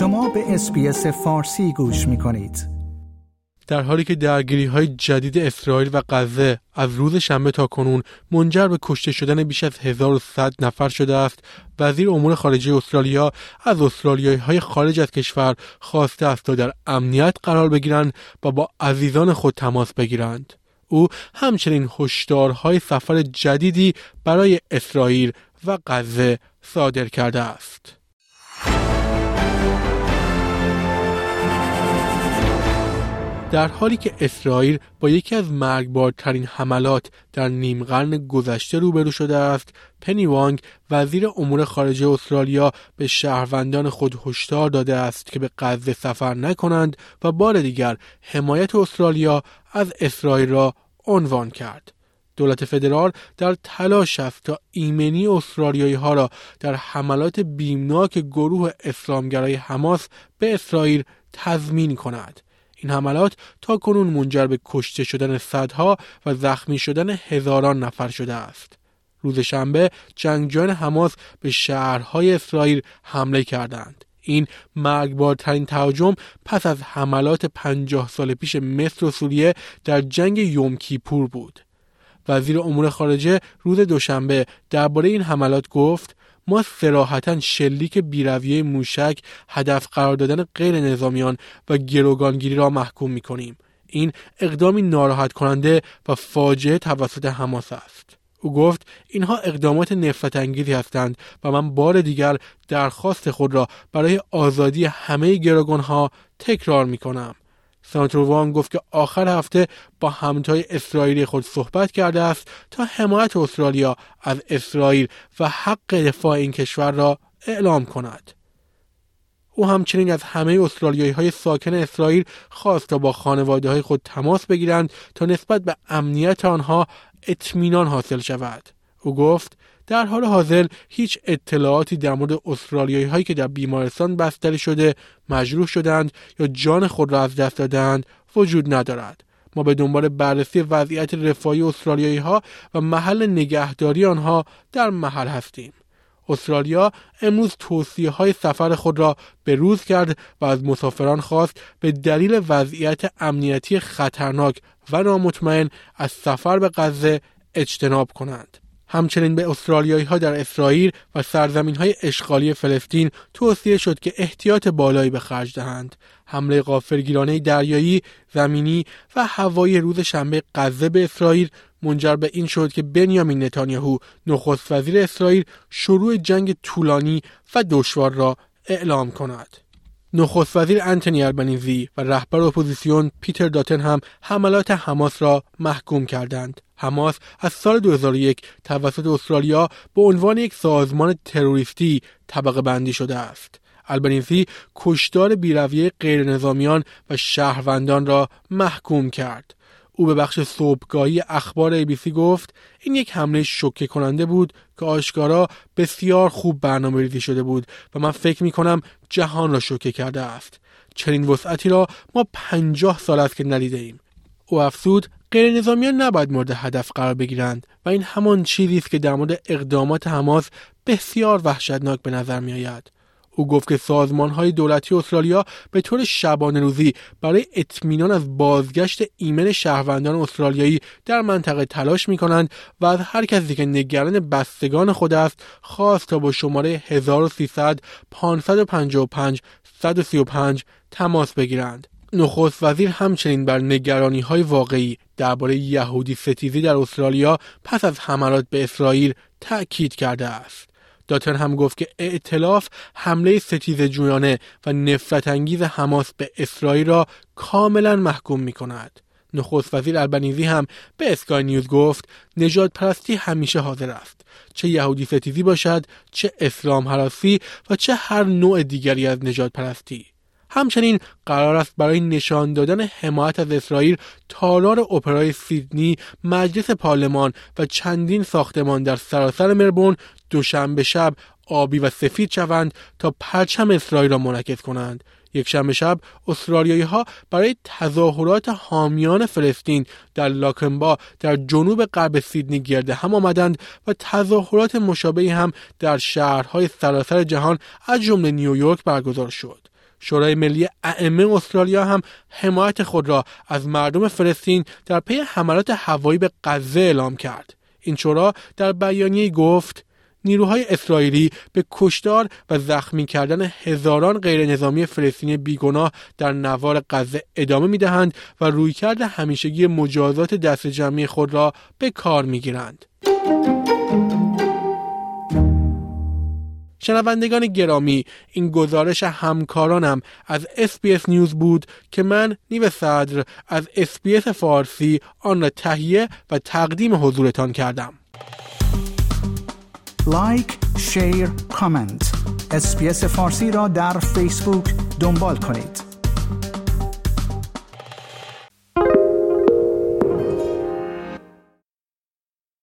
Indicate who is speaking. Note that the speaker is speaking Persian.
Speaker 1: شما به اسپیس فارسی گوش می کنید.
Speaker 2: در حالی که درگیری های جدید اسرائیل و غزه از روز شنبه تا کنون منجر به کشته شدن بیش از 1100 نفر شده است وزیر امور خارجه استرالیا از استرالیایی های خارج از کشور خواسته است تا در امنیت قرار بگیرند و با عزیزان خود تماس بگیرند او همچنین هشدارهای سفر جدیدی برای اسرائیل و غزه صادر کرده است در حالی که اسرائیل با یکی از مرگبارترین حملات در نیم قرن گذشته روبرو شده است پنی وانگ وزیر امور خارجه استرالیا به شهروندان خود هشدار داده است که به غزه سفر نکنند و بار دیگر حمایت استرالیا از اسرائیل را عنوان کرد. دولت فدرال در تلاش است تا ایمنی استرالیایی ها را در حملات بیمناک گروه اسلامگرای حماس به اسرائیل تضمین کند. این حملات تا کنون منجر به کشته شدن صدها و زخمی شدن هزاران نفر شده است. روز شنبه جنگجویان حماس به شهرهای اسرائیل حمله کردند. این مرگبارترین تهاجم پس از حملات پنجاه سال پیش مصر و سوریه در جنگ یوم کیپور بود. وزیر امور خارجه روز دوشنبه درباره این حملات گفت ما سراحتا شلیک بیرویه موشک هدف قرار دادن غیر نظامیان و گروگانگیری را محکوم می کنیم. این اقدامی ناراحت کننده و فاجعه توسط حماس است. او گفت اینها اقدامات نفرت انگیزی هستند و من بار دیگر درخواست خود را برای آزادی همه گروگانها تکرار می کنم. سناتور وان گفت که آخر هفته با همتای اسرائیلی خود صحبت کرده است تا حمایت استرالیا از اسرائیل و حق دفاع این کشور را اعلام کند. او همچنین از همه استرالیایی های ساکن اسرائیل خواست تا با خانواده های خود تماس بگیرند تا نسبت به امنیت آنها اطمینان حاصل شود. او گفت در حال حاضر هیچ اطلاعاتی در مورد استرالیایی هایی که در بیمارستان بستری شده مجروح شدند یا جان خود را از دست دادند وجود ندارد ما به دنبال بررسی وضعیت رفاهی استرالیایی ها و محل نگهداری آنها در محل هستیم استرالیا امروز توصیه های سفر خود را به روز کرد و از مسافران خواست به دلیل وضعیت امنیتی خطرناک و نامطمئن از سفر به غزه اجتناب کنند. همچنین به استرالیایی ها در اسرائیل و سرزمین های اشغالی فلسطین توصیه شد که احتیاط بالایی به خرج دهند. حمله غافلگیرانه دریایی، زمینی و هوایی روز شنبه غزه به اسرائیل منجر به این شد که بنیامین نتانیاهو نخست وزیر اسرائیل شروع جنگ طولانی و دشوار را اعلام کند. نخست وزیر انتونی البنیزی و رهبر اپوزیسیون پیتر داتن هم حملات حماس را محکوم کردند. حماس از سال 2001 توسط استرالیا به عنوان یک سازمان تروریستی طبقه بندی شده است. البنیزی کشتار بی‌رویه غیر نظامیان و شهروندان را محکوم کرد. او به بخش صبحگاهی اخبار ABC گفت این یک حمله شوکه کننده بود که آشکارا بسیار خوب برنامه ریزی شده بود و من فکر می کنم جهان را شوکه کرده است. چنین وسعتی را ما پنجاه سال است که ندیده ایم. او افسود غیر نظامیان نباید مورد هدف قرار بگیرند و این همان چیزی است که در مورد اقدامات حماس بسیار وحشتناک به نظر می آید. او گفت که سازمان های دولتی استرالیا به طور شبانه روزی برای اطمینان از بازگشت ایمن شهروندان استرالیایی در منطقه تلاش می کنند و از هر کسی که نگران بستگان خود است خواست تا با شماره 1300 555 135 تماس بگیرند. نخست وزیر همچنین بر نگرانی های واقعی درباره یهودی ستیزی در استرالیا پس از حملات به اسرائیل تأکید کرده است. داتن هم گفت که ائتلاف حمله ستیز جویانه و نفرت انگیز حماس به اسرائیل را کاملا محکوم می کند. نخست وزیر البنیزی هم به اسکای نیوز گفت نجات پرستی همیشه حاضر است چه یهودی ستیزی باشد چه اسلام حراسی و چه هر نوع دیگری از نجات پرستی همچنین قرار است برای نشان دادن حمایت از اسرائیل تالار اپرای سیدنی مجلس پارلمان و چندین ساختمان در سراسر مربون دوشنبه شب آبی و سفید شوند تا پرچم اسرائیل را منعکس کنند. یک شنبه شب استرالیایی ها برای تظاهرات حامیان فلسطین در لاکنبا در جنوب غرب سیدنی گرده هم آمدند و تظاهرات مشابهی هم در شهرهای سراسر جهان از جمله نیویورک برگزار شد. شورای ملی ائمه استرالیا هم حمایت خود را از مردم فلسطین در پی حملات هوایی به غزه اعلام کرد. این شورا در بیانیه گفت نیروهای اسرائیلی به کشتار و زخمی کردن هزاران غیر نظامی فلسطینی بیگناه در نوار غزه ادامه می دهند و رویکرد همیشگی مجازات دست جمعی خود را به کار می شنوندگان گرامی این گزارش همکارانم از اسپیس نیوز بود که من نیو صدر از اسپیس فارسی آن را تهیه و تقدیم حضورتان کردم.
Speaker 1: لایک، شیر، کامنت اسپیس فارسی را در فیسبوک دنبال کنید.